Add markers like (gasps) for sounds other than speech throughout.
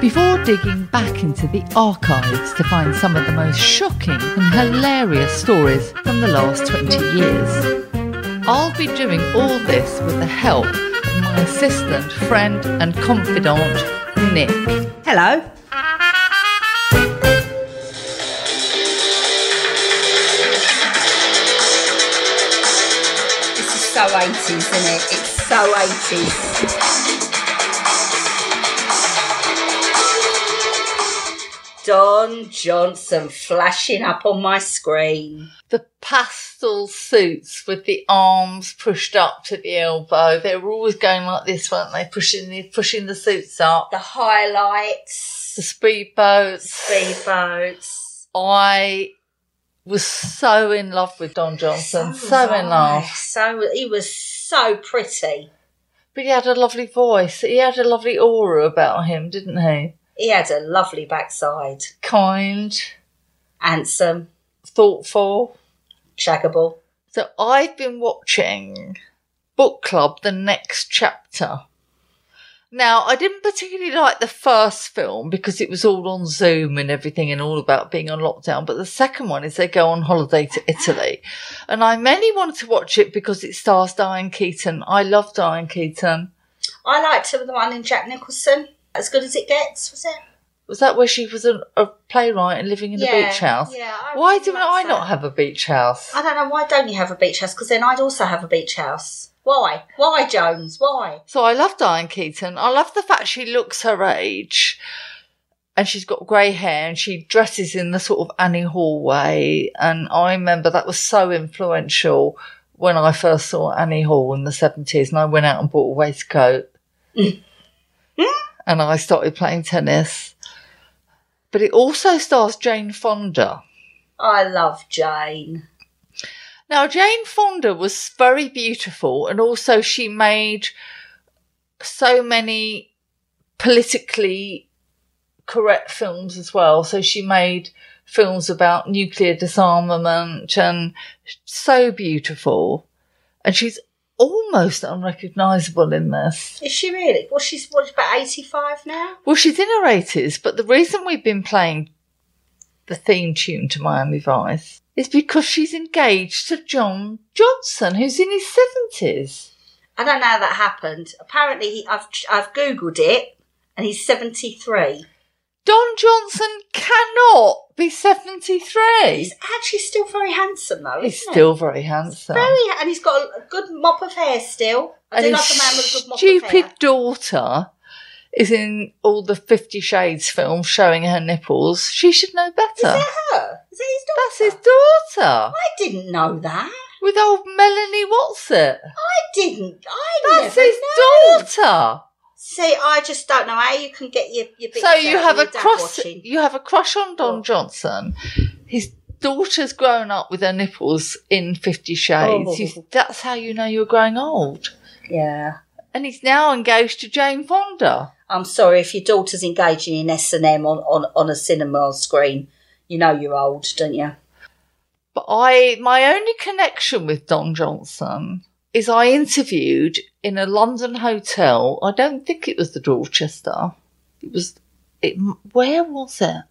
before digging back into the archives to find some of the most shocking and hilarious stories from the last 20 years. I'll be doing all this with the help of my assistant, friend, and confidant, Nic. Hello. This is so 80s, isn't it? It's so 80s. Don Johnson flashing up on my screen. The pastel suits with the arms pushed up to the elbow. They were always going like this, weren't they? Pushing the pushing the suits up. The highlights, The speedboats. speedboats. I was so in love with Don Johnson, so, was in love. So he was so pretty. But he had a lovely voice. He had a lovely aura about him, didn't he? He had a lovely backside. Kind, Handsome, thoughtful. shaggable. So I've been watching Book Club, the next chapter. Now, I didn't particularly like the first film because it was all on Zoom and everything and all about being on lockdown. But the second one is they go on holiday to Italy. And I mainly wanted to watch it because it stars Diane Keaton. I love Diane Keaton. I liked the one in Jack Nicholson. As good as it gets, was it? Was that where she was a, a playwright and living in a Yeah, beach house? yeah, I Why really do liked I that. not have a beach house? I don't know why don't you have a beach house? Because then I'd also have a beach house. Why? Why, Jones? Why? So I love Diane Keaton. I love the fact she looks her age and she's got grey hair and she dresses in the sort of Annie Hall way. And I remember that was so influential when I first saw Annie Hall in the 70s and I went out and bought a waistcoat mm. hmm? And I started playing tennis. But it also stars Jane Fonda. I love Jane. Now, Jane Fonda was very beautiful, and also she made so many politically correct films as well. So she made films about nuclear disarmament and so beautiful. And she's almost unrecognizable in this. Is she really? Well, she's what, about 85 now? Well, she's in her 80s, but the reason we've been playing the theme tune to Miami Vice is because she's engaged to Don Johnson, who's in his 70s. I don't know how that happened. Apparently, he, I've, I've Googled it and he's 73. Don Johnson cannot be 73. He's actually still very handsome, though. He's isn't still very handsome. Very, and he's got a, good mop of hair still. I and do like a man with a good mop of stupid daughter is in all the Fifty Shades films showing her nipples. She should know better. Is that her? Is that his daughter? That's his daughter. I didn't know that. With old Melanie Whatsit. I didn't. I never know. That's his knew. daughter. See, I just don't know how you can get your, your So you have a crush. watching. You have a crush on Don Oh. Johnson. His daughter's grown up with her nipples in Fifty Shades. Oh. You- that's how you know you're growing old. Yeah. And he's now engaged to Jane Fonda. I'm sorry if your daughter's engaging in S and M on, on on a cinema screen. You know you're old, don't you? But I, my only connection with Don Johnson is I interviewed in a London hotel. I don't think it was the Dorchester. It was, it, where was it?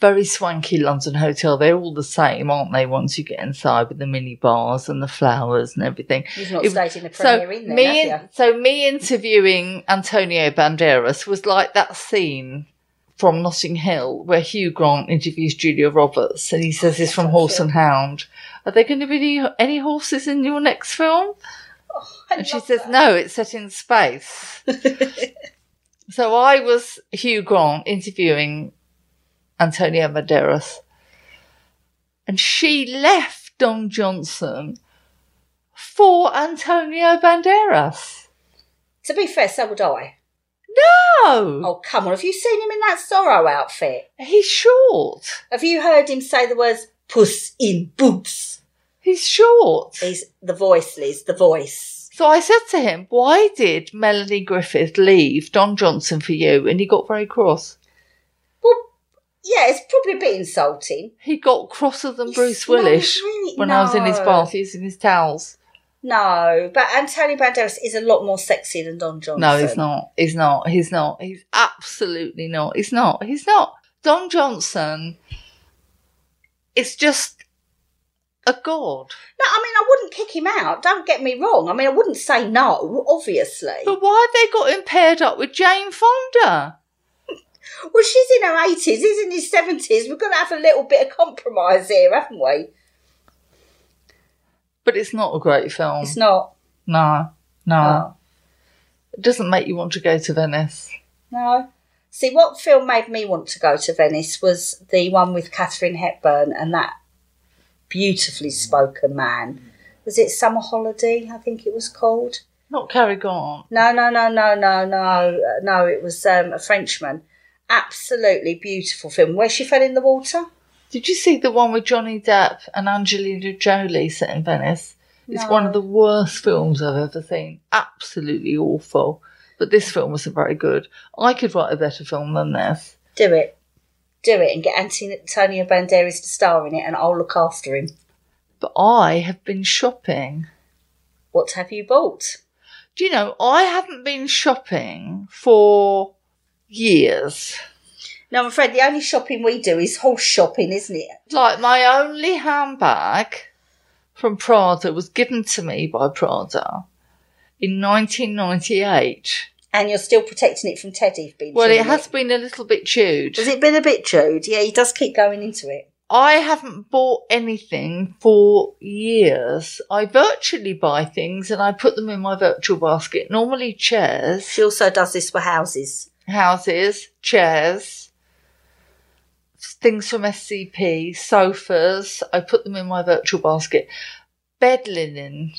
Very swanky London hotel. They're all the same, aren't they? Once you get inside with the mini bars and the flowers and everything. You've not It- stayed in the So premiere in there, me, so me interviewing Antonio Banderas was like that scene from Notting Hill where Hugh Grant interviews Julia Roberts, and he says oh, he's from Horse and Hound. Are there going to be any, any horses in your next film? (laughs) And she says, that. no, it's set in space. (laughs) so I was Hugh Grant interviewing Antonio Banderas, and she left Don Johnson for Antonio Banderas. To be fair, so would I. No, Oh, come on. Have you seen him in that Zorro outfit? he's short. Have you heard him say the words puss in boots? He's short. He's the voice, Liz, the voice. So I said to him, Why did Melanie Griffith leave Don Johnson for you? And he got very cross. Well, yeah, it's probably a bit insulting. He got crosser than Bruce no, Willis really- when I was in his no. bath using his towels. No, but Antonio Banderas is a lot more sexy than Don Johnson. No, he's not. He's not. He's not. He's absolutely not. He's not. He's not. Don Johnson is just a god. No, I mean, I wouldn't kick him out. Don't get me wrong. I mean, I wouldn't say no, obviously. But why have they got him paired up with Jane Fonda? (laughs) Well, she's in her 80s, he's in his 70s. We've got to have a little bit of compromise here, haven't we? But it's not a great film. It's not. No, no. No. It doesn't make you want to go to Venice. No. See, what film made me want to go to Venice was the one with Katharine Hepburn and that beautifully spoken man. Was it Summer Holiday? I think it was called. Not Cary Grant. No, no, no, no, no, no, no. It was um, a Frenchman. Absolutely beautiful film. Where she fell in the water. Did you see the one with Johnny Depp and Angelina Jolie set in Venice? It's No. one of the worst films I've ever seen. Absolutely awful. But this film wasn't very good. I could write a better film than this. Do it. Do it and get Antonio Banderas to star in it and I'll look after him. But I have been shopping. What have you bought? Do you know, I haven't been shopping for years. No, I'm afraid the only shopping we do is horse shopping, isn't it? Like, my only handbag from Prada was given to me by Prada in 1998. And you're still protecting it from Teddy being Well, it has been a little bit chewed. Has it been a bit chewed? Yeah, he does keep going into it. I haven't bought anything for years. I virtually buy things and I put them in my virtual basket. Normally chairs, She also does this for houses. houses, chairs, things from SCP, sofas. I put them in my virtual basket. Bed linen.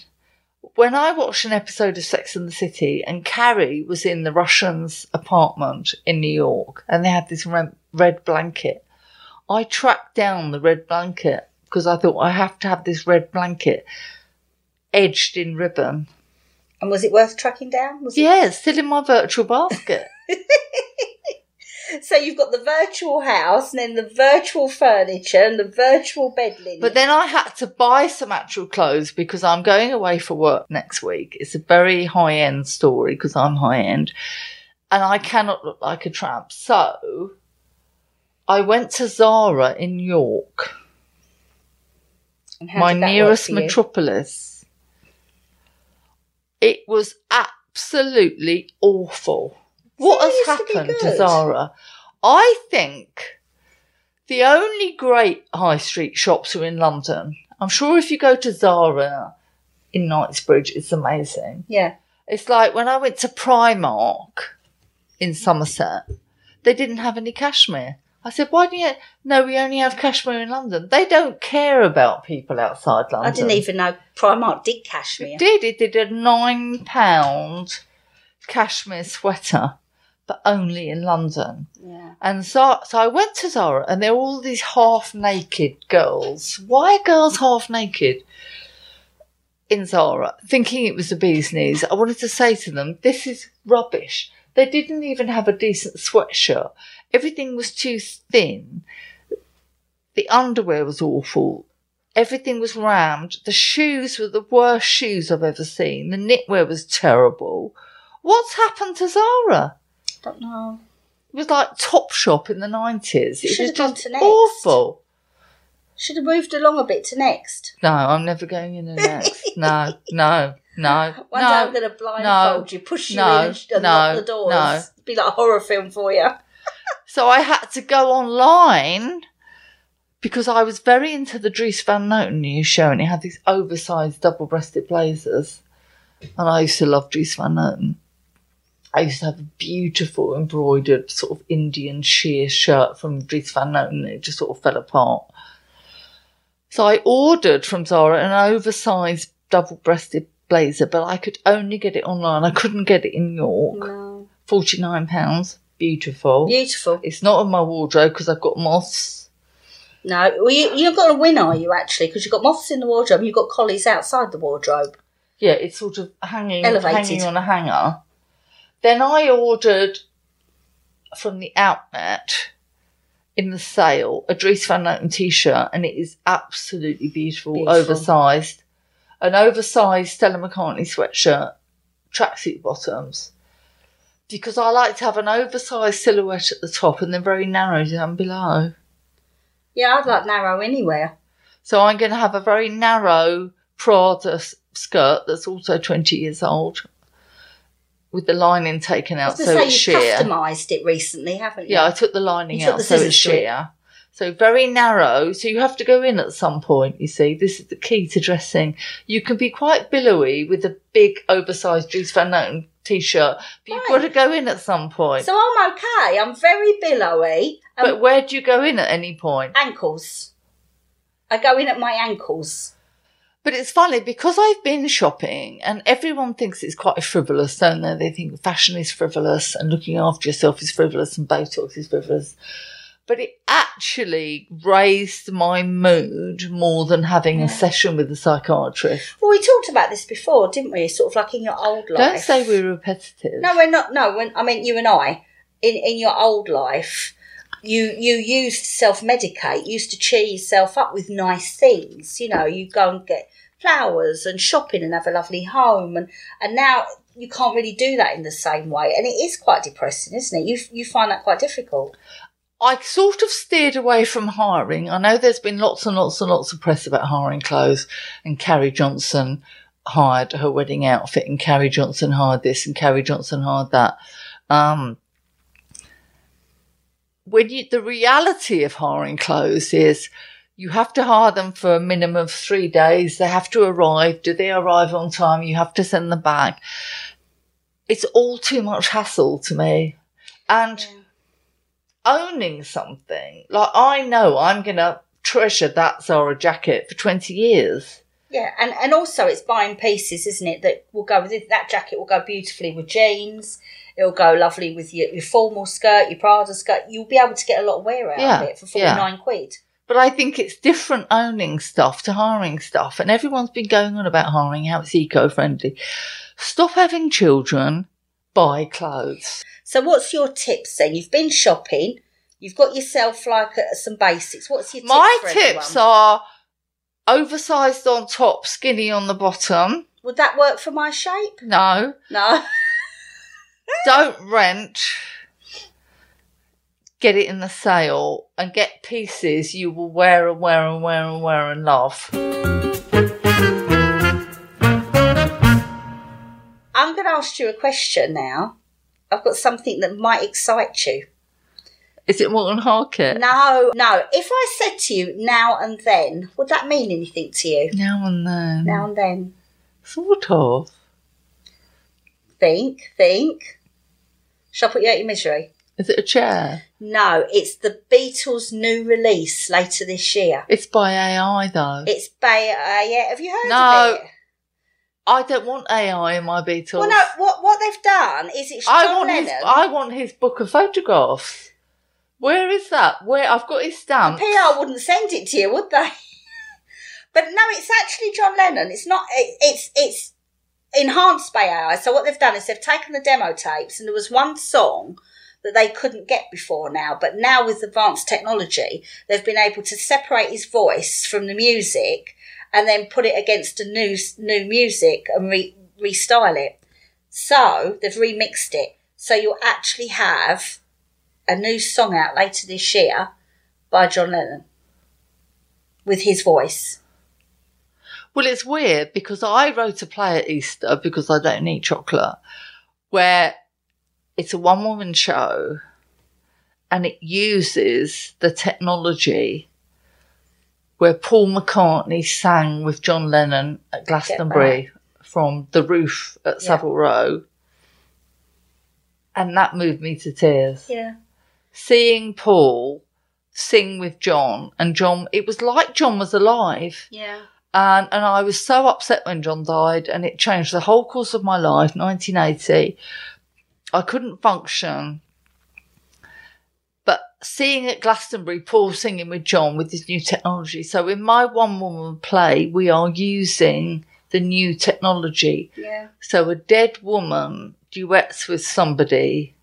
When I watched an episode of Sex and the City and Carrie was in the Russian's apartment in New York and they had this red, blanket, I tracked down the red blanket because I thought I have to have this red blanket edged in ribbon. And was it worth tracking down? Was? Yeah, it's still in my virtual basket. (laughs) So you've got the virtual house and then the virtual furniture and the virtual bed linen. But then I had to buy some actual clothes because I'm going away for work next week. It's a very high end story because I'm high end and I cannot look like a tramp. So I went to Zara in York, my did that work nearest metropolis. It was absolutely awful. What has Seems to happened to. Zara? I think the only great high street shops are in London. I'm sure if you go to Zara in Knightsbridge, it's amazing. Yeah. It's like when I went to Primark in Somerset, they didn't have any cashmere. I said, why do you? No, we only have cashmere in London. They don't care about people outside London. I didn't even know Primark did cashmere. It did. It did a nine pound cashmere sweater, but only in London. Yeah. And so, so I went to Zara, and there were all these half naked girls. Why are girls half naked in Zara? Thinking it was the bee's knees. I wanted to say to them, "This is rubbish." They didn't even have a decent sweatshirt. Everything was too thin. The underwear was awful. Everything was rammed. The shoes were the worst shoes I've ever seen. The knitwear was terrible. What's happened to Zara? Don't know. It was like Top Shop in the nineties. It Should was have gone just to Next. awful. Should have moved along a bit to next. No, I'm never going in the next. (laughs) no, no, no, One no. day I'm going to blindfold you, push you no, in and, sh- and no, lock the doors. no. Be like a horror film for you. So I had to go online because I was very into the Dries Van Noten new show, and it had these oversized double-breasted blazers, and I used to love Dries Van Noten. I used to have a beautiful embroidered sort of Indian sheer shirt from Dries Van Noten. It just sort of fell apart. So I ordered from Zara an oversized double-breasted blazer, but I could only get it online. I couldn't get it in York. No. Forty-nine pounds. Beautiful. Beautiful. It's not in my wardrobe because I've got moths. No, well, you, you're not going win, are you, actually? Because you've got moths in the wardrobe, you've got collies outside the wardrobe. Yeah, it's sort of hanging Elevated. hanging on a hanger. Then I ordered from the outlet in the sale a Dries Van Noten t-shirt, and it is absolutely beautiful, Beautiful. oversized, an oversized Stella McCartney sweatshirt, tracksuit bottoms. Because I like to have an oversized silhouette at the top and then very narrow down below. Yeah, I'd like narrow anywhere. So I'm going to have a very narrow Prada skirt that's also 20 years old with the lining taken out so going it's say, sheer. customised it recently, haven't you? Yeah, I took the lining You out the so it's sheer. So very narrow. So you have to go in at some point, you see. This is the key to dressing. You can be quite billowy with a big oversized Dries Van Noten t-shirt, but you've got to go in at some point. So I'm okay. I'm very billowy. Um, but where do you go in at any point? ankles. I go in at my ankles. But it's funny because I've been shopping and everyone thinks it's quite frivolous, don't they? They think fashion is frivolous and looking after yourself is frivolous and Botox is frivolous. But it actually raised my mood more than having Yeah. a session with a psychiatrist. Well, we talked about this before, didn't we? Sort of like in your old life. Don't say we're repetitive. No, we're not. No, when, I mean you and I. In in your old life, you you used to self medicate. Used to cheer yourself up with nice things. You know, you go and get flowers and shopping and have a lovely home, and and now you can't really do that in the same way, and it is quite depressing, isn't it? You you find that quite difficult. I sort of steered away from hiring. I know there's been lots and lots and lots of press about hiring clothes, and Carrie Johnson hired her wedding outfit, and Carrie Johnson hired this, and Carrie Johnson hired that. Um, when you, the reality of hiring clothes is you have to hire them for a minimum of three days. They have to arrive. Do they arrive on time? You have to send them back. It's all too much hassle to me. And owning something. Like I know I'm gonna treasure that Zara jacket for twenty years. Yeah, and, and also it's buying pieces, isn't it? That will go with it. That jacket will go beautifully with jeans. It'll go lovely with your, your formal skirt, your Prada skirt. You'll be able to get a lot of wear out Yeah, of it for forty nine quid. But I think it's different owning stuff to hiring stuff. And everyone's been going on about hiring, how it's eco friendly. Stop having children buy clothes. So, what's your tips then? You've been shopping. You've got yourself like uh, some basics. What's your tips My tips everyone? are oversized on top, skinny on the bottom. Would that work for my shape? No. No. (laughs) don't rent. Get it in the sale and get pieces you will wear and wear and wear and wear and love. I'm going to ask you a question now. I've got something that might excite you. Is it Morten Harket? No, no. If I said to you now and then, would that mean anything to you? Now and then. Now and then. Sort of. Think, think. Shall I put you out your misery? Is it a chair? No, it's the Beatles' new release later this year. It's by AI though. It's by, uh, yeah, have you heard No. of it? I don't want AI in my Beatles. Well, no, what, what they've done is it's John I want Lennon. his. I want his book of photographs. Where is that? Where I've got his stamp. PR wouldn't send it to you, would they? (laughs) but no, it's actually John Lennon. It's not. It, it's it's enhanced by AI. So what they've done is they've taken the demo tapes, and there was one song that they couldn't get before now, but now with advanced technology, they've been able to separate his voice from the music and then put it against a new new music and re, restyle it. So they've remixed it. So you'll actually have a new song out later this year by John Lennon with his voice. Well, it's weird because I wrote a play at Easter because I don't eat chocolate, where it's a one woman show and it uses the technology where Paul McCartney sang with John Lennon at Glastonbury from the roof at Yeah. Savile Row. And that moved me to tears. Yeah. Seeing Paul sing with John and John, it was like John was alive. Yeah. And, and I was so upset when John died, and it changed the whole course of my life. 1980, I couldn't function. But seeing at Glastonbury Paul singing with John with this new technology. So in my one woman play, we are using the new technology. Yeah. So a dead woman duets with somebody,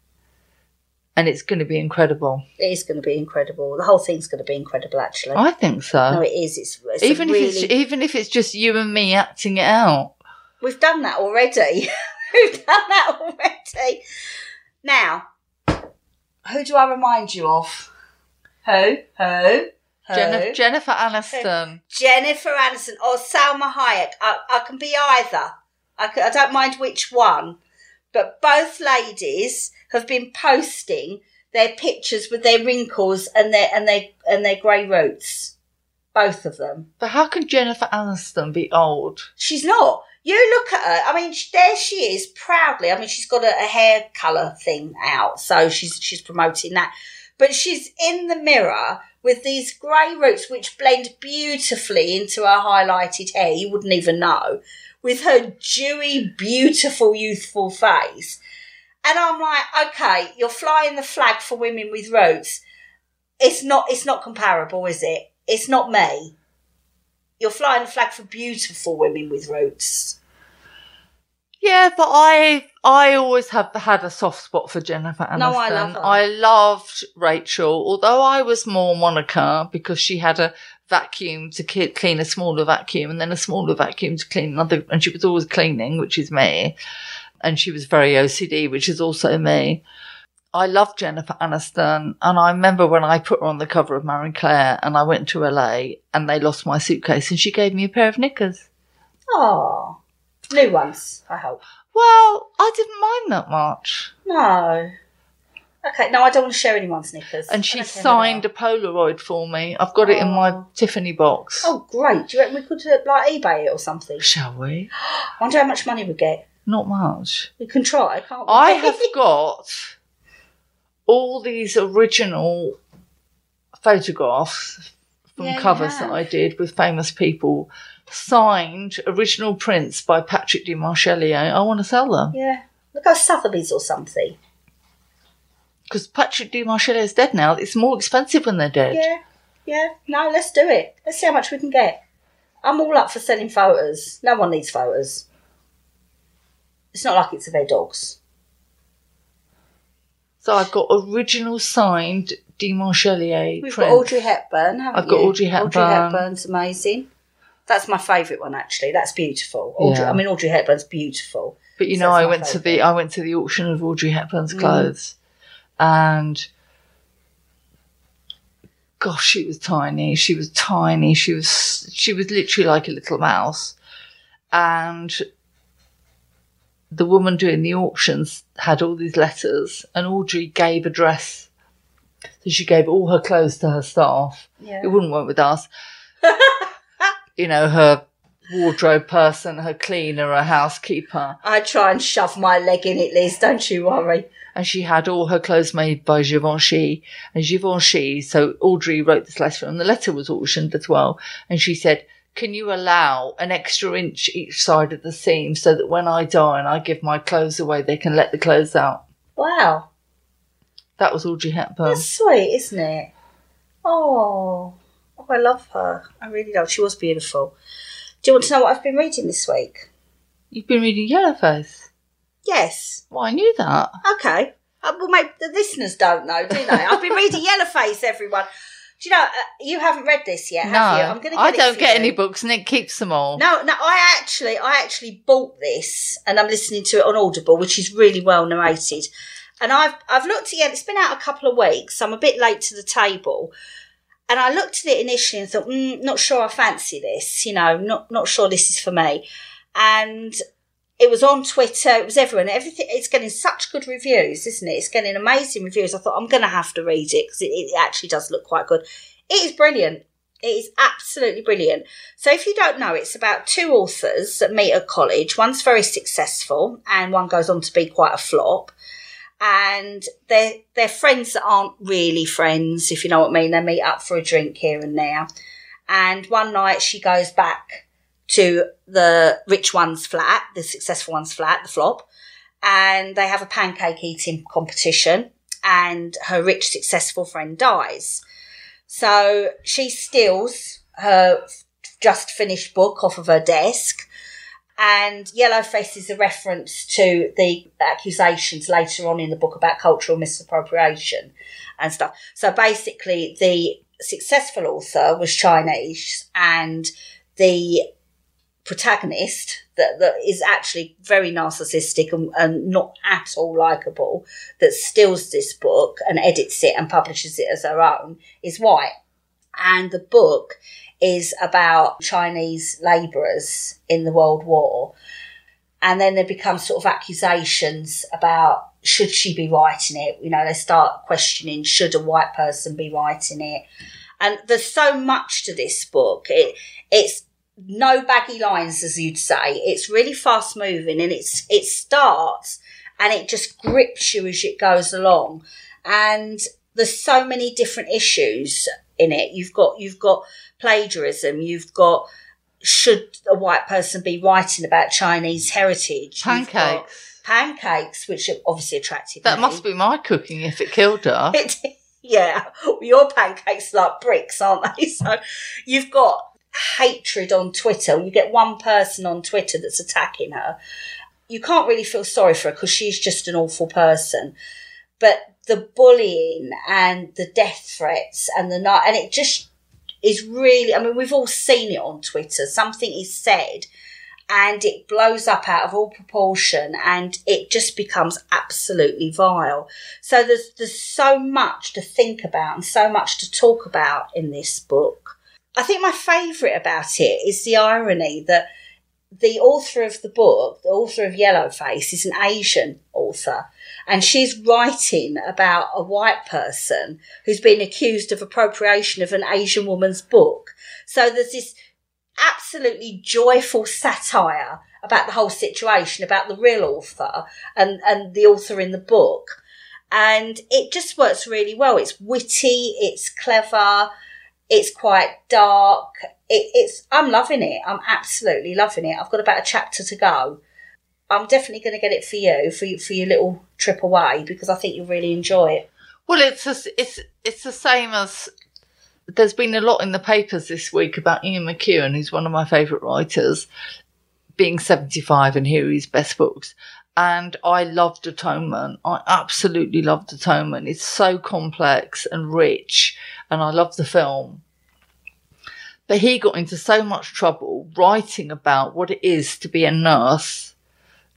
and it's going to be incredible. It is going to be incredible. The whole thing's going to be incredible, actually. I think so. no, it is. It's, it's even really. if it's even if it's just you and me acting it out. We've done that already. (laughs) We've done that already. Now, who do I remind you of? Who? Who? Who? Jennifer, Jennifer Aniston. Jennifer Aniston or Salma Hayek. I, I can be either. I don't mind which one. But both ladies have been posting their pictures with their wrinkles and their and their and their grey roots. Both of them. But how can Jennifer Aniston be old? She's not. You look at her. I mean, there she is, proudly. I mean, she's got a, a hair colour thing out, so she's she's promoting that. But she's in the mirror with these grey roots, which blend beautifully into her highlighted hair. You wouldn't even know, with her dewy, beautiful, youthful face. And I'm like, okay, you're flying the flag for women with roots. It's not. It's not comparable, is it? It's not me. You're flying the flag for beautiful women with roots. Yeah, but I I always have had a soft spot for Jennifer Aniston. No, I love her. I loved Rachel, although I was more Monica because she had a vacuum to clean a smaller vacuum and then a smaller vacuum to clean another, and she was always cleaning, which is me. And she was very OCD, which is also me. I love Jennifer Aniston, and I remember when I put her on the cover of Marie Claire, and I went to LA, and they lost my suitcase, and she gave me a pair of knickers. Oh, new ones, I hope. Well, I didn't mind that much. No. Okay, no, I don't want to share anyone's knickers. And she I don't care who signed a Polaroid for me. I've got it in my Oh. Tiffany box. Oh, great. Do you reckon we could uh, like eBay it or something? Shall we? (gasps) I wonder how much money we get. Not much. We can try, can't we? I (laughs) have got all these original photographs from Yeah, you covers have. that I did with famous people, signed original prints by Patrick Demarchelier. I want to sell them yeah. Look at Sotheby's or something. Because Patrick Demarchelier is dead now. It's more expensive when they're dead. Yeah, yeah. No, let's do it. Let's see how much we can get. I'm all up for selling photos. No one needs photos. It's not like it's of their dogs. So I've got original signed Demarchelier We've prints. got Audrey Hepburn, haven't I've got you? Audrey Audrey Hepburn. Hepburn's amazing. That's my favourite one, actually. That's beautiful. Audrey, Yeah. I mean, Audrey Hepburn's beautiful. But you So know, I went to the. I went to the auction of Audrey Hepburn's Mm. And gosh, she was tiny. She was tiny. She was she was literally like a little mouse, and the woman doing the auctions had all these letters, and Audrey gave a dress. So she gave all her clothes to her staff. Yeah. It wouldn't work with us. (laughs) you know, her wardrobe person, her cleaner, her housekeeper. I try and shove my leg in it, Liz. Don't you worry. And she had all her clothes made by Givenchy. And Givenchy, so Audrey wrote this letter, and the letter was auctioned as well. And she said, Can you allow an extra inch each side of the seam so that when I die and I give my clothes away, they can let the clothes out? Wow. That was Audrey Hepburn. That's sweet, isn't it? Oh. oh, I love her. I really love She was beautiful. Do you want to know what I've been reading this week? You've been reading Yellowface. Yes. Well, I knew that. Okay. Uh, well, maybe the listeners don't know, do they? I've been reading (laughs) Yellowface, everyone. Do you know, uh, you haven't read this yet, No, you? I'm going to I don't get you. any books. Nic keeps them all. No, no, I actually, I actually bought this, and I'm listening to it on Audible, which is really well narrated. And I've, I've looked at it. It's been out a couple of weeks. So I'm a bit late to the table, and I looked at it initially and thought, mm, not sure I fancy this. You know, not, not sure this is for me. And it was on Twitter. It was everywhere. Everything. It's getting such good reviews, isn't it? It's getting amazing reviews. I thought I'm going to have to read it because it, it actually does look quite good. It is brilliant. It is absolutely brilliant. So, if you don't know, it's about two authors that meet at college. One's very successful, and one goes on to be quite a flop. And they're they're friends that aren't really friends, if you know what I mean. They meet up for a drink here and there. And one night she goes back to the rich one's flat, the successful one's flat, the flop, and they have a pancake eating competition. and her rich, successful friend dies. So she steals her just finished book off of her desk. And Yellowface is a reference to the accusations later on in the book about cultural misappropriation and stuff. So basically, the successful author was Chinese, and the protagonist that, that is actually very narcissistic and, and not at all likable that steals this book and edits it and publishes it as her own is white. And the book is about Chinese labourers in the World War. And then there become sort of accusations about should she be writing it? You know, they start questioning should a white person be writing it? And there's so much to this book. It it's no baggy lines, as you'd say. It's really fast moving, and it's it starts and it just grips you as it goes along. And there's so many different issues in it. You've got you've got plagiarism. You've got should a white person be writing about Chinese heritage? Pancakes. pancakes, which obviously attracted That me. must be my cooking if it killed her. (laughs) It, yeah, your pancakes are like bricks, aren't they? (laughs) So you've got hatred on Twitter. You get one person on Twitter that's attacking her. You can't really feel sorry for her because she's just an awful person. But the bullying and the death threats and the night, and it just is really, I mean, we've all seen it on Twitter. Something is said and it blows up out of all proportion and it just becomes absolutely vile. So there's there's so much to think about and so much to talk about in this book. I think my favourite about it is the irony that the author of the book, the author of Yellowface, is an Asian author. And she's writing about a white person who's been accused of appropriation of an Asian woman's book. So there's this absolutely joyful satire about the whole situation, about the real author and, and the author in the book. And it just works really well. It's witty, it's clever, it's quite dark. It, it's, I'm loving it. I'm absolutely loving it. I've got about a chapter to go. I'm definitely going to get it for you, for, for your little trip away, because I think you'll really enjoy it. Well, it's a, it's it's the same as there's been a lot in the papers this week about Ian McEwan, who's one of my favourite writers, being 75 and here are his best books. And I loved Atonement. I absolutely loved Atonement. It's so complex and rich, and I love the film. But he got into so much trouble writing about what it is to be a nurse,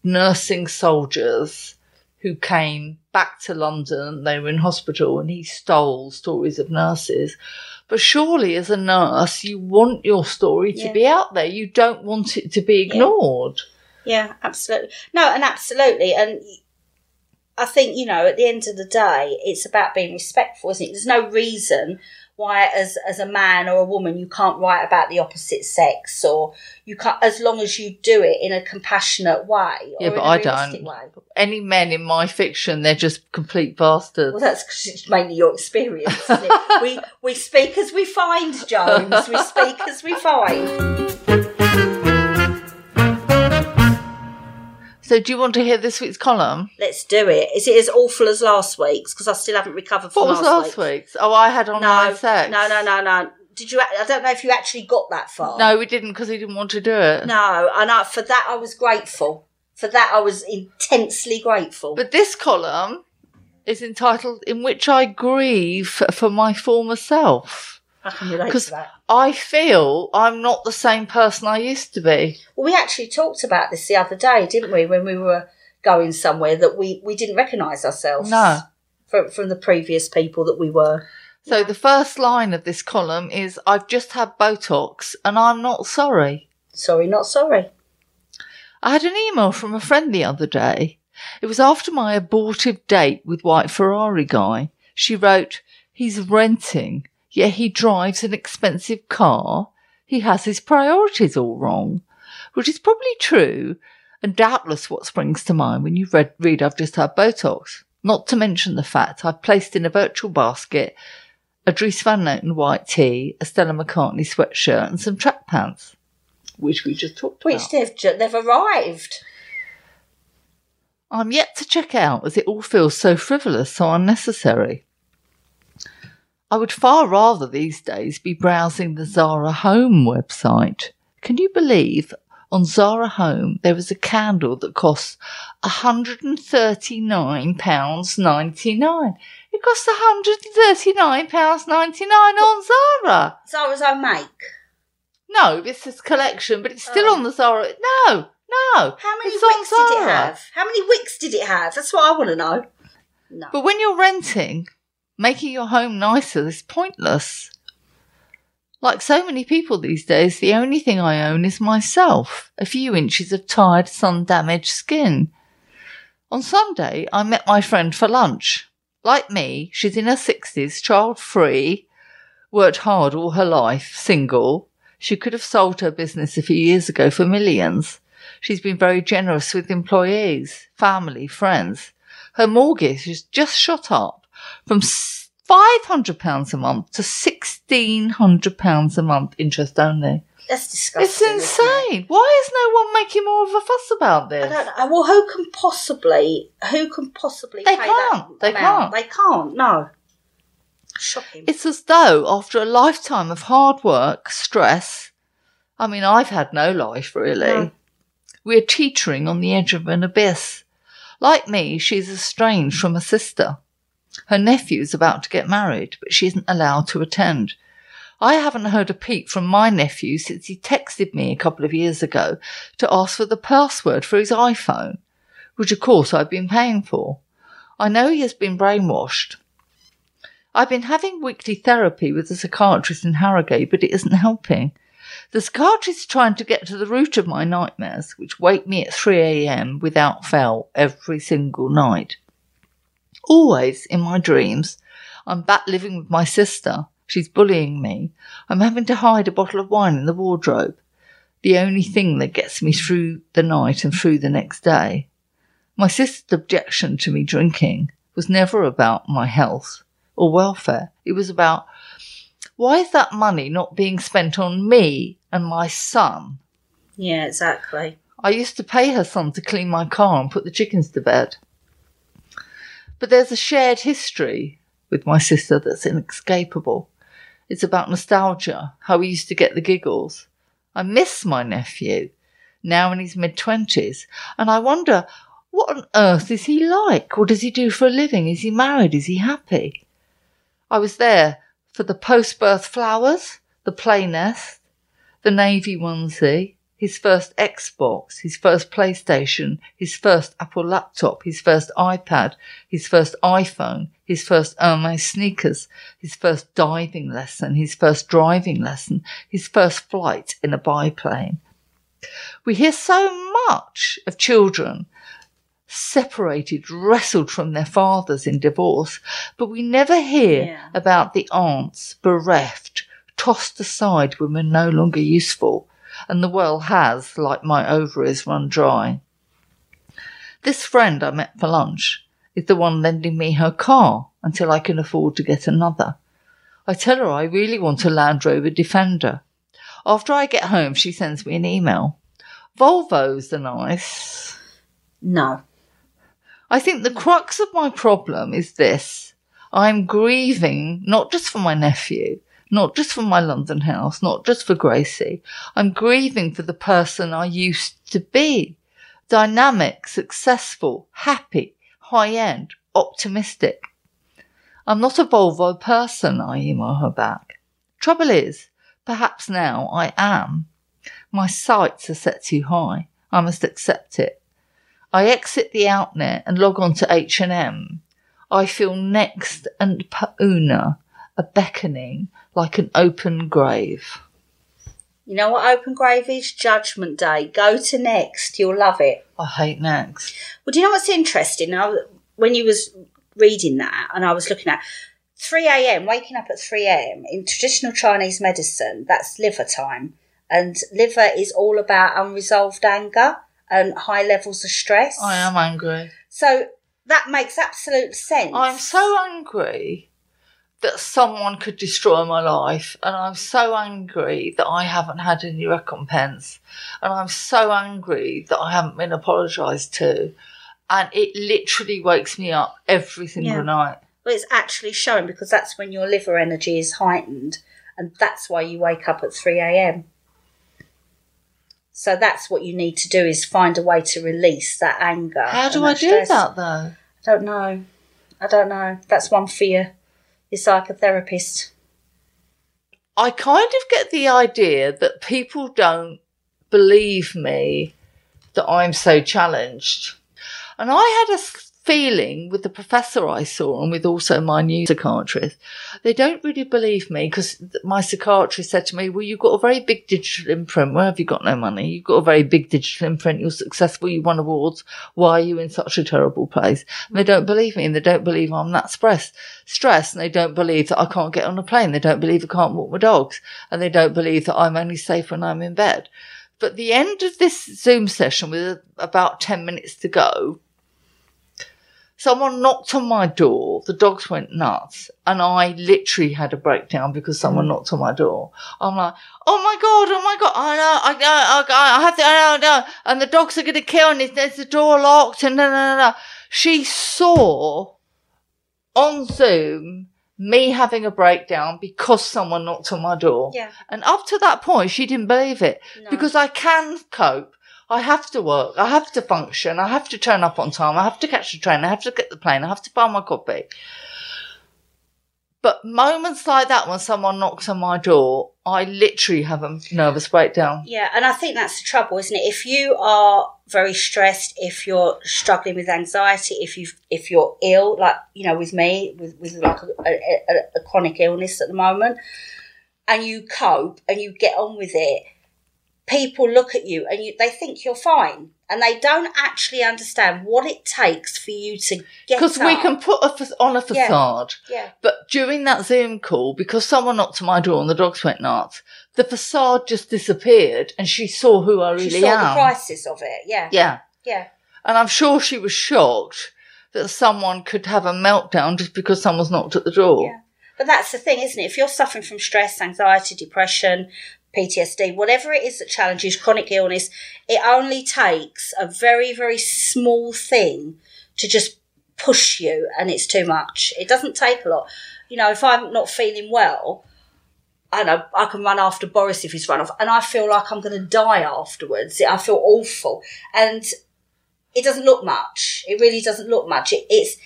nursing soldiers who came back to London. They were in hospital and he stole stories of nurses. But surely, as a nurse, you want your story to Yeah. be out there. You don't want it to be ignored. Yeah, absolutely. No, and absolutely. And I think, you know, at the end of the day, it's about being respectful, isn't it? There's no reason why, as, as a man or a woman, you can't write about the opposite sex or you can't, as long as you do it in a compassionate way. Yeah, but in a I don't. Way. Any men in my fiction, they're just complete bastards. Well, that's 'cause it's mainly your experience. Isn't it? (laughs) we we speak as we find, Jones. We speak as we find. So, do you want to hear this week's column? Let's do it. Is it as awful as last week's? Because I still haven't recovered from What was last, last week's? Oh, I had online No, sex. no, no, no, no. Did you? I don't know if you actually got that far. No, we didn't because he didn't want to do it. no. And I, for that, I was grateful. For that, I was intensely grateful. But this column is entitled "In which I grieve for my former self." I can relate Because to that. I feel I'm not the same person I used to be. Well, we actually talked about this the other day, didn't we? When we were going somewhere that we we didn't recognise ourselves. No. From from the previous people that we were. So the first line of this column is I've just had Botox and I'm not sorry. Sorry, not sorry. I had an email from a friend the other day. It was after my abortive date with White Ferrari guy. She wrote, He's renting, yet he drives an expensive car. He has his priorities all wrong, which is probably true and doubtless what springs to mind when you read, read I've just had Botox. Not to mention the fact I've placed in a virtual basket a Dries Van Noten white tee, a Stella McCartney sweatshirt, and some track pants, which we just talked Which about. they've they've arrived. I'm yet to check out as it all feels so frivolous, so unnecessary. I would far rather these days be browsing the Zara Home website. Can you believe on Zara Home there is a candle that costs £139.99? It costs £139.99 on Zara. Zara's own make. No, this is collection, but it's still Oh. on the Zara. No, no. How many it's wicks did it have? How many wicks did it have? That's what I want to know. No. But when you're renting, making your home nicer is pointless. Like so many people these days, the only thing I own is myself, a few inches of tired, sun damaged skin. On Sunday, I met my friend for lunch. Like me, she's in her 60s, child free, worked hard all her life, single. She could have sold her business a few years ago for millions. She's been very generous with employees, family, friends. Her mortgage has just shot up from £500 a month to £1,600 a month interest only. That's disgusting. It's isn't it? insane. Why is no one making more of a fuss about I this? don't know. Well, who can possibly? Who can possibly? They can't. They amount? can't. They can't. No. Shocking. It's as though after a lifetime of hard work, stress, I mean, I've had no life really, No. we're teetering on the edge of an abyss. Like me, she's estranged from a sister. Her nephew's about to get married, but she isn't allowed to attend. I haven't heard a peep from my nephew since he texted me a couple of years ago to ask for the password for his iPhone, which of course I've been paying for. I know he has been brainwashed. I've been having weekly therapy with a psychiatrist in Harrogate, but it isn't helping. The psychiatrist is trying to get to the root of my nightmares, which wake me at 3 a.m. without fail every single night. Always in my dreams, I'm back living with my sister. She's bullying me. I'm having to hide a bottle of wine in the wardrobe. The only thing that gets me through the night and through the next day. My sister's objection to me drinking was never about my health or welfare. It was about why is that money not being spent on me and my son? yeah, exactly. I used to pay her son to clean my car and put the chickens to bed. But there's a shared history with my sister that's inescapable. It's about nostalgia, how we used to get the giggles. I miss my nephew, now in his mid twenties, and I wonder what on earth is he like? What does he do for a living? Is he married? Is he happy? I was there for the post birth flowers, the play nest, the navy onesie, his first Xbox, his first PlayStation, his first Apple laptop, his first iPad, his first iPhone, his first Hermes sneakers, his first diving lesson, his first driving lesson, his first flight in a biplane. We hear so much of children separated, wrestled from their fathers in divorce, but we never hear Yeah. about the aunts bereft, tossed aside when we're no longer useful, and the well has, like my ovaries, run dry. This friend I met for lunch is the one lending me her car until I can afford to get another. I tell her I really want a Land Rover Defender. After I get home, she sends me an email. Volvos are nice. No. I think the crux of my problem is this. I'm grieving not just for my nephew, not just for my London house, not just for Gracie. I'm grieving for the person I used to be. Dynamic, successful, happy, high end, optimistic. I'm not a Volvo person, I email her back. Trouble is, perhaps now I am. My sights are set too high. I must accept it. I exit the outnet and log on to H&M. I feel next and Pauna, a beckoning like an open grave. You know what Open Grave is? Judgment Day. Go to Next. You'll love it. I hate next. Well, do you know what's interesting? I, when you was reading that and I was looking at 3 a.m., waking up at 3 a.m. in traditional Chinese medicine, that's liver time. And liver is all about unresolved anger and high levels of stress. I am angry. So that makes absolute sense. I'm so angry that someone could destroy my life, and I'm so angry that I haven't had any recompense, and I'm so angry that I haven't been apologised to, and it literally wakes me up every single Yeah. night. Well, it's actually showing because that's when your liver energy is heightened, and that's why you wake up at 3 a.m. So that's what you need to do is find a way to release that anger. How do I do stress. that though? I don't know. I don't know. That's one for your, your psychotherapist. I kind of get the idea that people don't believe me that I'm so challenged. And I had a feeling with the professor I saw and with also my new psychiatrist, they don't really believe me because my psychiatrist said to me, Well, you've got a very big digital imprint. Where have you got no money? You've got a very big digital imprint. You're successful. You won awards. Why are you in such a terrible place? And they don't believe me and they don't believe I'm that stressed, stressed. And they don't believe that I can't get on a plane. They don't believe I can't walk my dogs. And they don't believe that I'm only safe when I'm in bed. But the end of this Zoom session with about 10 minutes to go, someone knocked on my door. The dogs went nuts. And I literally had a breakdown because someone mm. knocked on my door. I'm like, oh my God, oh my God. I know, I know, I, I have to, I know, no. And the dogs are going to kill me. There's the door locked and no, no, no, no. She saw on Zoom me having a breakdown because someone knocked on my door. Yeah. And up to that point, she didn't believe it No. because I can cope. I have to work. I have to function. I have to turn up on time. I have to catch the train. I have to get the plane. I have to buy my coffee. But moments like that, when someone knocks on my door, I literally have a nervous breakdown. Yeah, and I think that's the trouble, isn't it? If you are very stressed, if you're struggling with anxiety, if you if you're ill, like you know, with me, with with like a, a, a, a chronic illness at the moment, and you cope and you get on with it, people look at you and you they think you're fine, and they don't actually understand what it takes for you to get Because we can put a, on a Yeah. facade. yeah, But during that Zoom call, because someone knocked on my door and the dogs went nuts, the facade just disappeared and she saw who I really she saw am. the crisis of it. Yeah, Yeah. yeah. And I'm sure she was shocked that someone could have a meltdown just because someone's knocked at the door. Yeah. But that's the thing, isn't it? If you're suffering from stress, anxiety, depression, PTSD, whatever it is that challenges chronic illness, it only takes a very, very small thing to just push you and it's too much. It doesn't take a lot. You know, if I'm not feeling well, I know I can run after Boris if he's run off, and I feel like I'm going to die afterwards. I feel awful, and it doesn't look much. It really doesn't look much. It, it's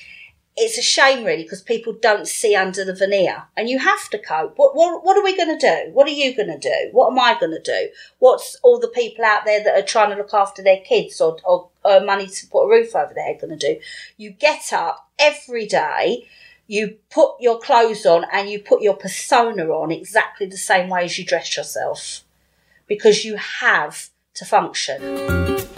it's a shame really because people don't see under the veneer and you have to cope. What what, what are we going to do? What are you going to do? What am i going to do? What's all the people out there that are trying to look after their kids or, or earn money to put a roof over their head going to do? You get up every day you put your clothes on and you put your persona on exactly the same way as you dress yourself because you have to function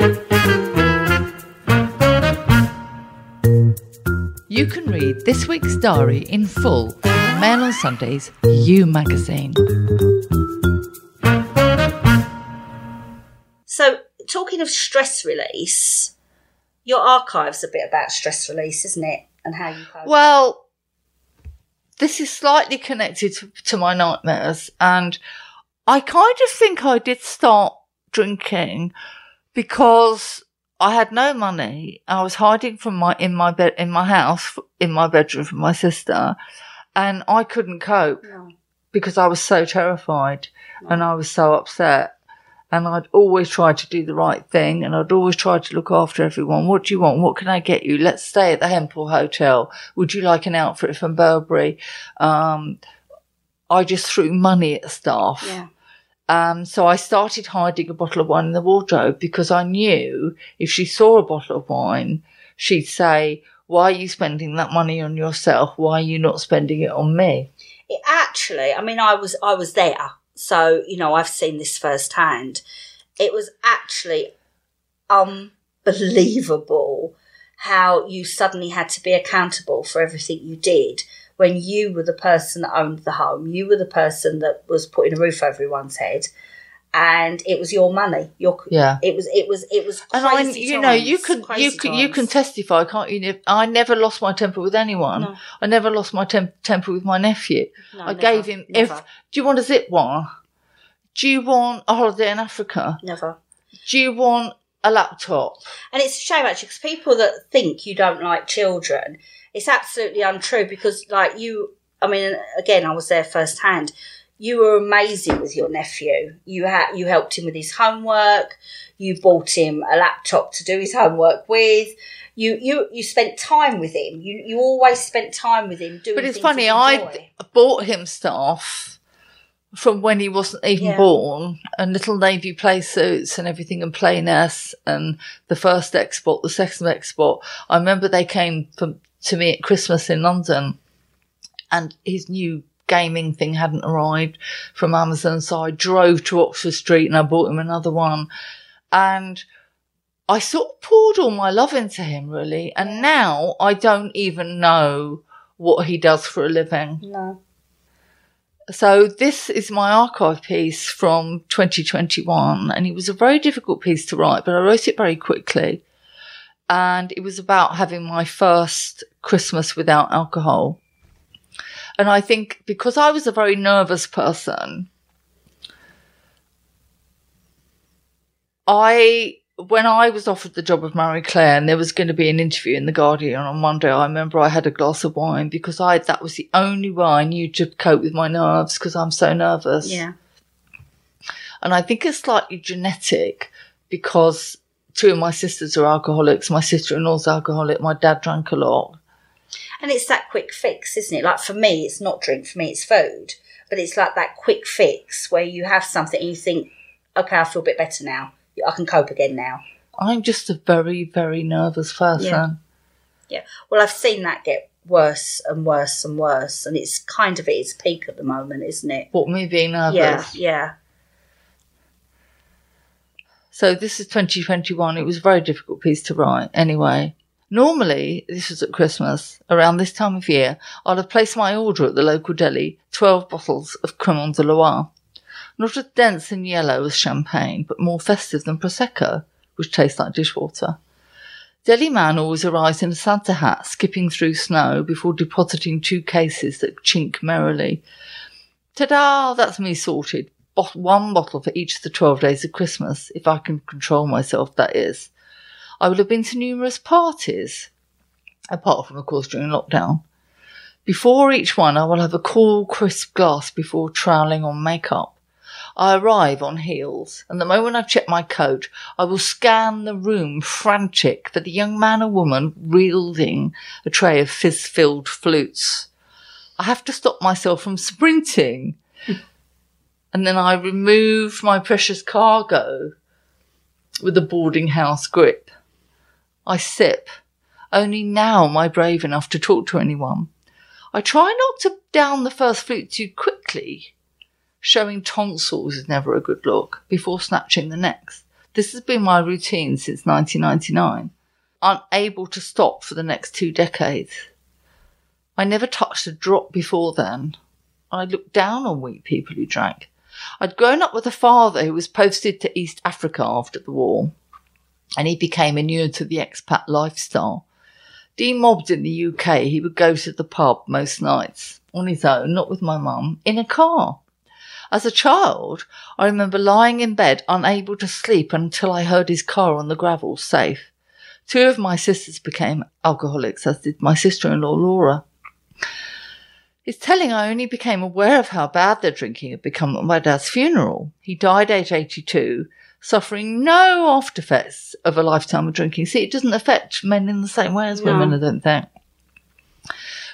You can read this week's diary in full in Mail on Sundays You magazine. So, talking of stress release, your archive's a bit about stress release, isn't it? And how you cope. Well, this is slightly connected to, to my nightmares, and I kind of think I did start drinking because I had no money. I was hiding from my in my bed in my house in my bedroom from my sister, and I couldn't cope No. because I was so terrified and I was so upset. And I'd always tried to do the right thing and I'd always tried to look after everyone. What do you want? What can I get you? Let's stay at the Hempel Hotel. Would you like an outfit from Burberry? Um, I just threw money at staff. Yeah. Um, so I started hiding a bottle of wine in the wardrobe because I knew if she saw a bottle of wine, she'd say, why are you spending that money on yourself? Why are you not spending it on me? It actually, I mean, I was I was there, so you know I've seen this firsthand. It was actually unbelievable how you suddenly had to be accountable for everything you did when you were the person that owned the home. You were the person that was putting a roof over everyone's head, and it was your money. Your Yeah. It was. It was. It was. And I, crazy you know, you times, can, you crazy can, you can times. testify, can't you? I never lost my temper with anyone. No. I never lost my tem- temper with my nephew. No, I never, gave him. never, If do you want a zip wire? Do you want a holiday in Africa? never. Do you want a laptop. And it's a shame actually because people that think you don't like children, it's absolutely untrue because like you, I mean, again, I was there firsthand. You were amazing with your nephew. You had you helped him with his homework. You bought him a laptop to do his homework with. You you you spent time with him. You you always spent time with him doing. But it's funny, I bought him stuff from when he wasn't even Yeah. born, and little navy play suits and everything, and play nests, and the first export the second export I remember they came from, to me at Christmas in London, and his new gaming thing hadn't arrived from Amazon, so I drove to Oxford Street and I bought him another one, and. I sort of poured all my love into him, really, and now I don't even know what he does for a living. no. So this is my archive piece from 2021 and it was a very difficult piece to write, but I wrote it very quickly. And it was about having my first Christmas without alcohol. And I think because I was a very nervous person, I when I was offered the job of Marie Claire and there was going to be an interview in the Guardian on Monday, I remember I had a glass of wine because I that was the only way I knew to cope with my nerves because I'm so nervous. Yeah. And I think it's slightly genetic because two of my sisters are alcoholics. My sister-in-law's alcoholic. My dad drank a lot. And it's that quick fix, isn't it? Like for me, it's not drink. For me, it's food. But it's like that quick fix where you have something and you think, okay, I feel a bit better now. I can cope again now. I'm just a very, very nervous person. Yeah. Yeah. Well, I've seen that get worse and worse and worse, and it's kind of at its peak at the moment, isn't it? What me being nervous? Yeah. Yeah. So this is 2021. It was a very difficult piece to write. Anyway, normally this was at Christmas. Around this time of year, I'd have placed my order at the local deli, 12 bottles of Cremant de Loire. Not as dense and yellow as champagne, but more festive than Prosecco, which tastes like dishwater. Deli man always arrives in a Santa hat, skipping through snow before depositing two cases that chink merrily. Ta-da! That's me sorted. One bottle for each of the 12 days of Christmas, if I can control myself, that is. I will have been to numerous parties, apart from, of course, during lockdown. Before each one, I will have a cool, crisp glass before troweling on makeup. I arrive on heels, and the moment I've checked my coat, I will scan the room frantic for the young man or woman wielding a tray of fizz-filled flutes. I have to stop myself from sprinting. and then I remove my precious cargo with a boarding house grip. I sip. Only now am I brave enough to talk to anyone. I try not to down the first flute too quickly. Showing tonsils is never a good look before snatching the next. This has been my routine since 1999. Unable to stop for the next two decades. I never touched a drop before then. I looked down on weak people who drank. I'd grown up with a father who was posted to East Africa after the war, and he became inured to the expat lifestyle. Demobbed in the UK, he would go to the pub most nights, on his own, not with my mum, in a car. As a child, I remember lying in bed, unable to sleep until I heard his car on the gravel, safe. Two of my sisters became alcoholics, as did my sister-in-law Laura. It's telling I only became aware of how bad their drinking had become at my dad's funeral. He died aged 82, suffering no after effects of a lifetime of drinking. See, it doesn't affect men in the same way as women, I don't think.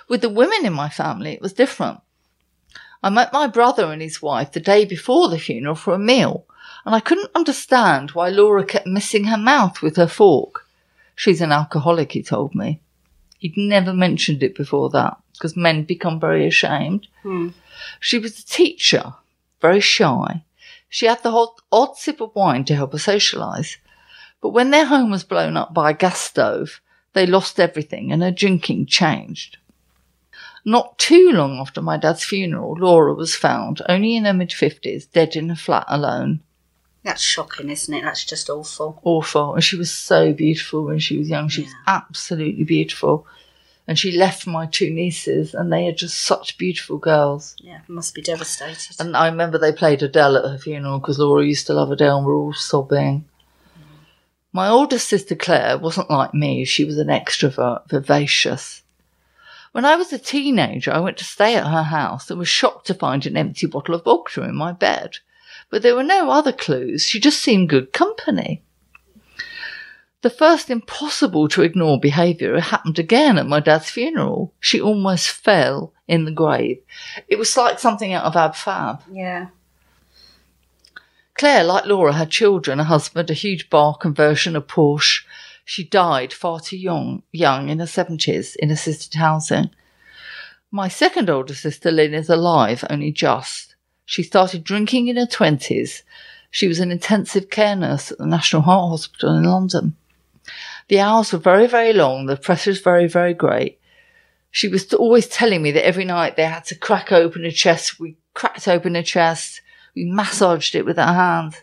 With the women in my family, it was different. I met my brother and his wife the day before the funeral for a meal, and I couldn't understand why Laura kept missing her mouth with her fork. She's an alcoholic, he told me. He'd never mentioned it before that, because men become very ashamed. Hmm. She was a teacher, very shy. She had the odd, odd sip of wine to help her socialise. But when their home was blown up by a gas stove, they lost everything and her drinking changed. Not too long after my dad's funeral, Laura was found, only in her mid 50s, dead in a flat alone. That's shocking, isn't it? That's just awful. Awful. And she was so beautiful when she was young. She was absolutely beautiful. And she left my two nieces, and they are just such beautiful girls. Yeah, must be devastated. And I remember they played Adele at her funeral because Laura used to love Adele and we're all sobbing. My older sister Claire wasn't like me, she was an extrovert, vivacious. When I was a teenager, I went to stay at her house and was shocked to find an empty bottle of vodka in my bed. But there were no other clues, she just seemed good company. The first impossible to ignore behaviour happened again at my dad's funeral. She almost fell in the grave. It was like something out of Ab Fab. Yeah. Claire, like Laura, had children, a husband, a huge bar conversion, a Porsche. She died far too young, young in her seventies, in assisted housing. My second older sister, Lynn, is alive, only just. She started drinking in her twenties. She was an intensive care nurse at the National Heart Hospital in London. The hours were very, very long. The pressure was very, very great. She was always telling me that every night they had to crack open a chest. We cracked open a chest. We massaged it with our hands.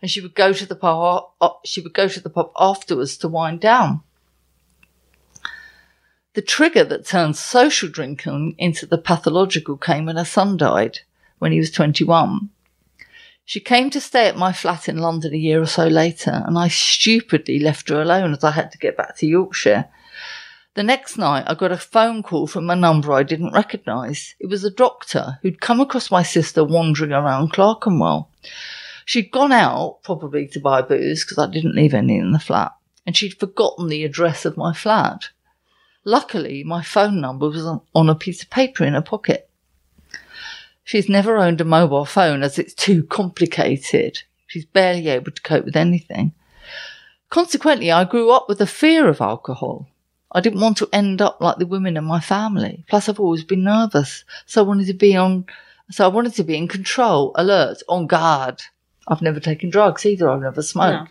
And she would go to the pub, uh, she would go to the pub afterwards to wind down. The trigger that turned social drinking into the pathological came when her son died when he was 21. She came to stay at my flat in London a year or so later, and I stupidly left her alone as I had to get back to Yorkshire. The next night, I got a phone call from a number I didn't recognise. It was a doctor who'd come across my sister wandering around Clerkenwell. She'd gone out, probably to buy booze, because I didn't leave any in the flat, and she'd forgotten the address of my flat. Luckily, my phone number was on a piece of paper in her pocket. She's never owned a mobile phone as it's too complicated. She's barely able to cope with anything. Consequently, I grew up with a fear of alcohol. I didn't want to end up like the women in my family. Plus, I've always been nervous, so I wanted to be on. So I wanted to be in control, alert, on guard. I've never taken drugs either. I've never smoked. No.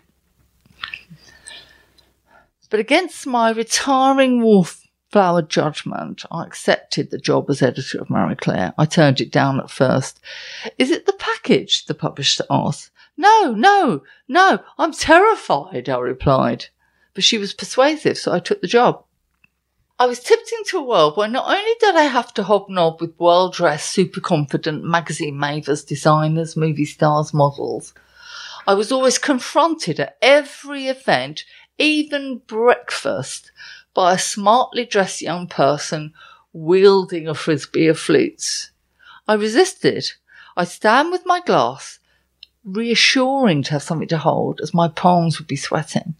But against my retiring wolf flowered judgment, I accepted the job as editor of Marie Claire. I turned it down at first. Is it the package? the publisher asked. No, no, no, I'm terrified, I replied. But she was persuasive, so I took the job. I was tipped into a world where not only did I have to hobnob with well dressed, super confident magazine mavers, designers, movie stars, models, I was always confronted at every event, even breakfast, by a smartly dressed young person wielding a frisbee of flutes. I resisted. I stand with my glass, reassuring to have something to hold as my palms would be sweating.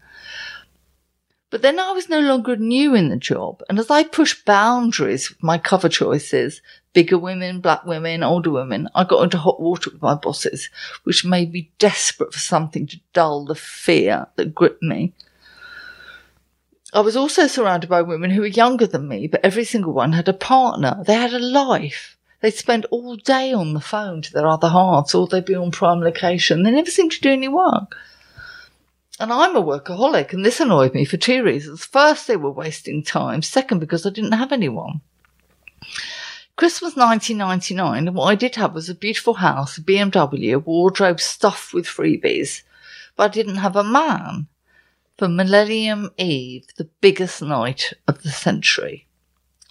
But then I was no longer new in the job, and as I pushed boundaries with my cover choices, bigger women, black women, older women, I got into hot water with my bosses, which made me desperate for something to dull the fear that gripped me. I was also surrounded by women who were younger than me, but every single one had a partner. They had a life. They'd spend all day on the phone to their other halves, or they'd be on prime location. They never seemed to do any work. And I'm a workaholic, and this annoyed me for two reasons. First, they were wasting time. Second, because I didn't have anyone. Christmas 1999, and what I did have was a beautiful house, a BMW, a wardrobe stuffed with freebies, but I didn't have a man for Millennium Eve, the biggest night of the century.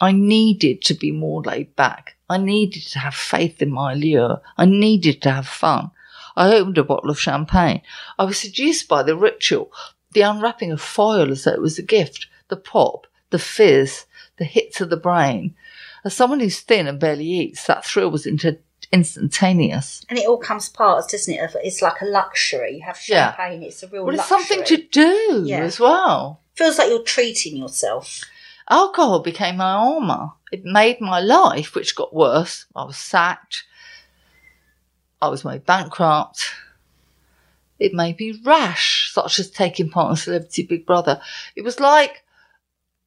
I needed to be more laid back. I needed to have faith in my allure. I needed to have fun. I opened a bottle of champagne. I was seduced by the ritual, the unwrapping of foil as though it was a gift, the pop, the fizz, the hit to the brain. As someone who's thin and barely eats, that thrill was into instantaneous. And it all comes parts, doesn't it? It's like a luxury. You have champagne, yeah. it's a real Well, it's something to do yeah. as well. Feels like you're treating yourself. Alcohol became my armour. It made my life, which got worse. I was sacked. I was made bankrupt. It made me rash, such as taking part in Celebrity Big Brother. It was like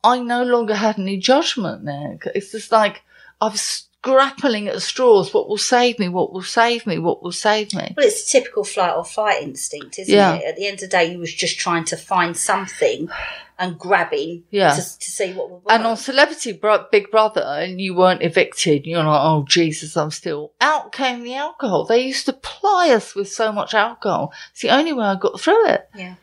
I no longer had any judgment there. It's just like I was grappling at straws. What will save me? What will save me? What will save me? Well, it's a typical flight or fight instinct, isn't yeah. it? At the end of the day, you was just trying to find something and grabbing yeah. to, to see what would work. And on Celebrity Big Brother, and you weren't evicted, you're like, oh, Jesus, I'm still. Out came the alcohol. They used to ply us with so much alcohol. It's the only way I got through it. Yeah.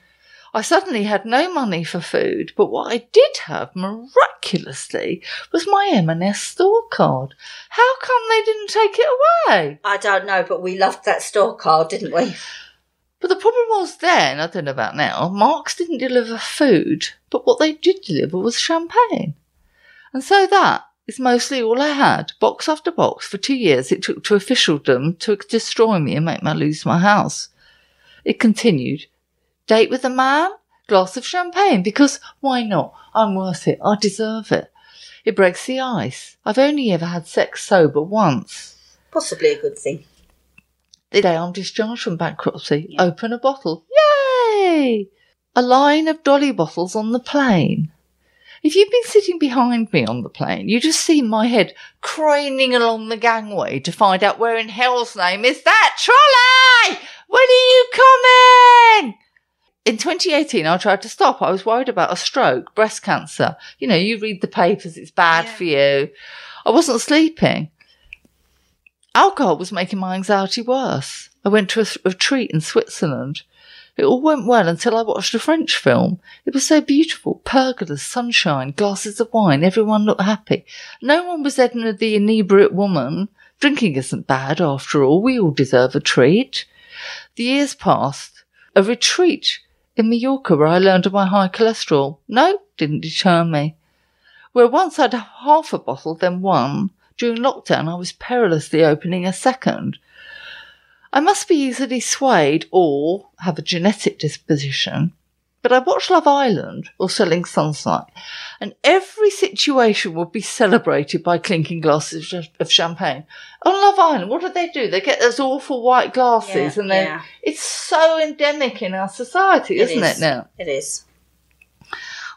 I suddenly had no money for food, but what I did have miraculously was my M&S store card. How come they didn't take it away? I don't know, but we loved that store card, didn't we? But the problem was then, I don't know about now, Marks didn't deliver food, but what they did deliver was champagne. And so that is mostly all I had, box after box, for two years it took to officialdom to destroy me and make me lose my house. It continued. Date with a man, glass of champagne, because why not? I'm worth it. I deserve it. It breaks the ice. I've only ever had sex sober once. Possibly a good thing. The day I'm discharged from bankruptcy, open a bottle. Yay! A line of dolly bottles on the plane. If you've been sitting behind me on the plane, you just see my head craning along the gangway to find out where in hell's name is that trolley! When are you coming? In 2018, I tried to stop. I was worried about a stroke, breast cancer. You know, you read the papers, it's bad Yeah. for you. I wasn't sleeping. Alcohol was making my anxiety worse. I went to a retreat in Switzerland. It all went well until I watched a French film. It was so beautiful. Pergolas, sunshine, glasses of wine. Everyone looked happy. No one was Edna the inebriate woman. Drinking isn't bad after all. We all deserve a treat. The years passed. A retreat in Mallorca where I learned of my high cholesterol. No, didn't deter me. Where once I'd half a bottle, then one. During lockdown, I was perilously opening a second. I must be easily swayed or have a genetic disposition. But I watched Love Island or Selling Sunset, and every situation would be celebrated by clinking glasses of of champagne. On Love Island, what do they do? They get those awful white glasses, Yeah, and then yeah. it's so endemic in our society, isn't is. it now? It is.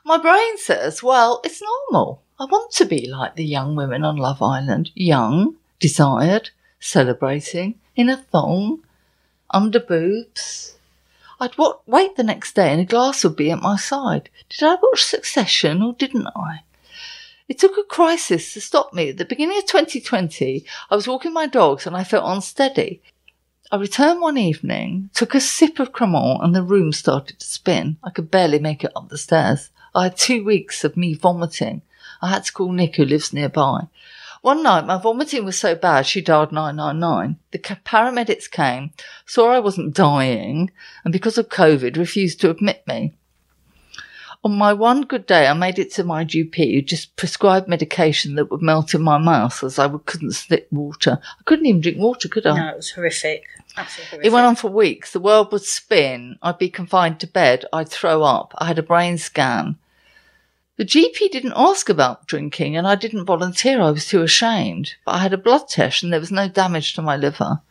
My brain says, well, it's normal. I want to be like the young women on Love Island. Young, desired, celebrating, in a thong, under boobs. I'd wa- wait the next day and a glass would be at my side. Did I watch Succession or didn't I? It took a crisis to stop me. At the beginning of 2020, I was walking my dogs and I felt unsteady. I returned one evening, took a sip of Cremant, and the room started to spin. I could barely make it up the stairs. I had two weeks of me vomiting. I had to call Nic, who lives nearby. One night, my vomiting was so bad, she dialed 999. The paramedics came, saw I wasn't dying, and because of COVID, refused to admit me. On my one good day, I made it to my GP, who just prescribed medication that would melt in my mouth as I couldn't sip water. I couldn't even drink water, could I? No, it was horrific. Absolutely horrific. It went on for weeks. The world would spin. I'd be confined to bed. I'd throw up. I had a brain scan. The GP didn't ask about drinking and I didn't volunteer. I was too ashamed. But I had a blood test and there was no damage to my liver.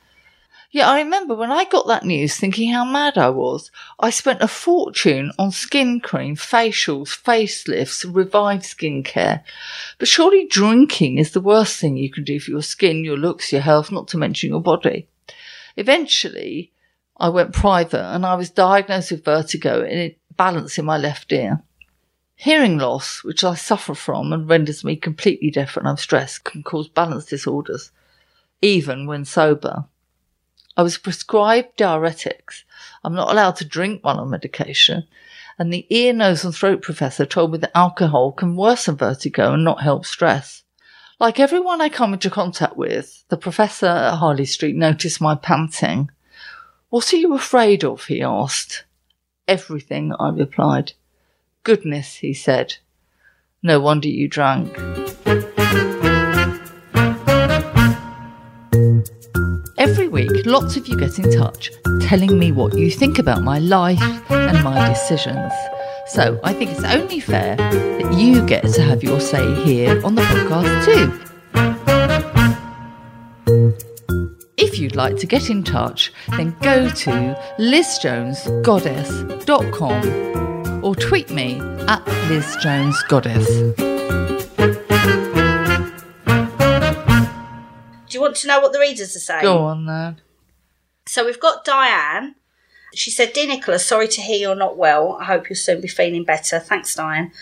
Yeah, I remember when I got that news thinking how mad I was. I spent a fortune on skin cream, facials, facelifts, revived skincare. But surely drinking is the worst thing you can do for your skin, your looks, your health, not to mention your body. Eventually, I went private and I was diagnosed with vertigo and balance in my left ear. Hearing loss, which I suffer from and renders me completely deaf when I'm stressed, can cause balance disorders, even when sober. I was prescribed diuretics. I'm not allowed to drink while on medication. And the ear, nose, and throat professor told me that alcohol can worsen vertigo and not help stress. Like everyone I come into contact with, the professor at Harley Street noticed my panting. What are you afraid of? he asked. Everything, I replied. Goodness, he said. No wonder you drank. Every week, lots of you get in touch telling me what you think about my life and my decisions. So I think it's only fair that you get to have your say here on the podcast too. If you'd like to get in touch, then go to lizjonesgoddess.com or tweet me at lizjonesgoddess. Do you want to know what the readers are saying? Go on then. So we've got Diane. She said, Dear Nicholas, sorry to hear you're not well. I hope you'll soon be feeling better. Thanks, Diane.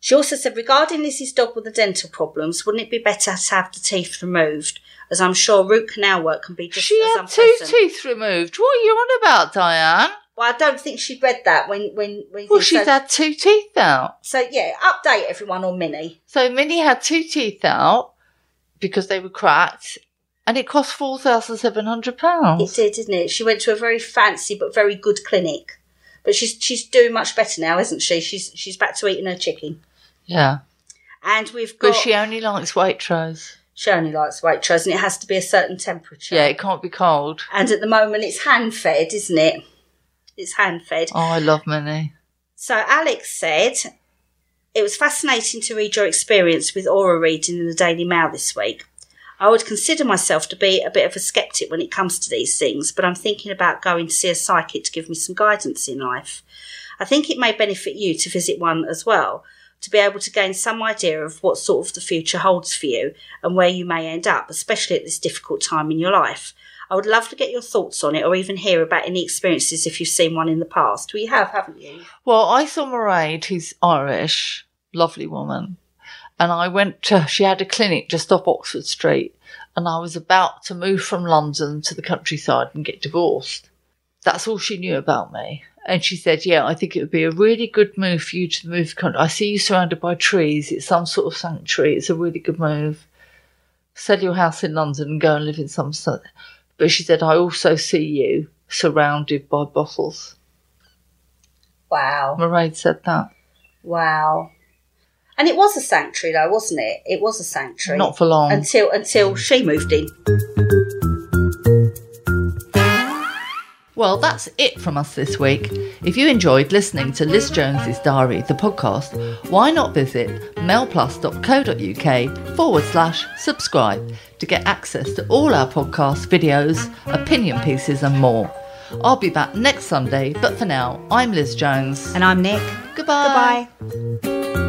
She also said, regarding Lizzie's dog with the dental problems, wouldn't it be better to have the teeth removed? As I'm sure root canal work can be just She as had two teeth removed. What are you on about, Diane? Well, I don't think she'd read that when when when. Well, so, she's had two teeth out. so yeah, update everyone on Minnie. So Minnie had two teeth out because they were cracked, And it cost four thousand seven hundred pounds. It did, didn't it? She went to a very fancy but very good clinic. But she's she's doing much better now, isn't she? She's she's back to eating her chicken. Yeah. And we've got But she only likes white Waitrose. she only likes white Waitrose and it has to be a certain temperature. Yeah, it can't be cold. And at the moment it's hand fed, isn't it? It's hand fed. Oh, I love Minnie. So Alex said it was fascinating to read your experience with aura reading in the Daily Mail this week. I would consider myself to be a bit of a skeptic when it comes to these things, but I'm thinking about going to see a psychic to give me some guidance in life. I think it may benefit you to visit one as well, to be able to gain some idea of what sort of the future holds for you and where you may end up, especially at this difficult time in your life. I would love to get your thoughts on it or even hear about any experiences if you've seen one in the past. We have, haven't you? Well, I saw Mairead, who's Irish, lovely woman, and I went to, she had a clinic just off Oxford Street, and I was about to move from London to the countryside and get divorced. That's all she knew about me. And she said, Yeah, I think it would be a really good move for you to move. I see you surrounded by trees. It's some sort of sanctuary. It's a really good move. Sell your house in London and go and live in some. Sort- But she said, I also see you surrounded by bottles. Wow. Mairead said that. Wow. And it was a sanctuary though, wasn't it? It was a sanctuary. Not for long. until until she moved in. Well, that's it from us this week. If you enjoyed listening to Liz Jones's Diary, the podcast, why not visit mailplus.co.uk forward slash subscribe to get access to all our podcasts, videos, opinion pieces, and more. I'll be back next Sunday, but for now, I'm Liz Jones. And I'm Nic. Goodbye. Goodbye.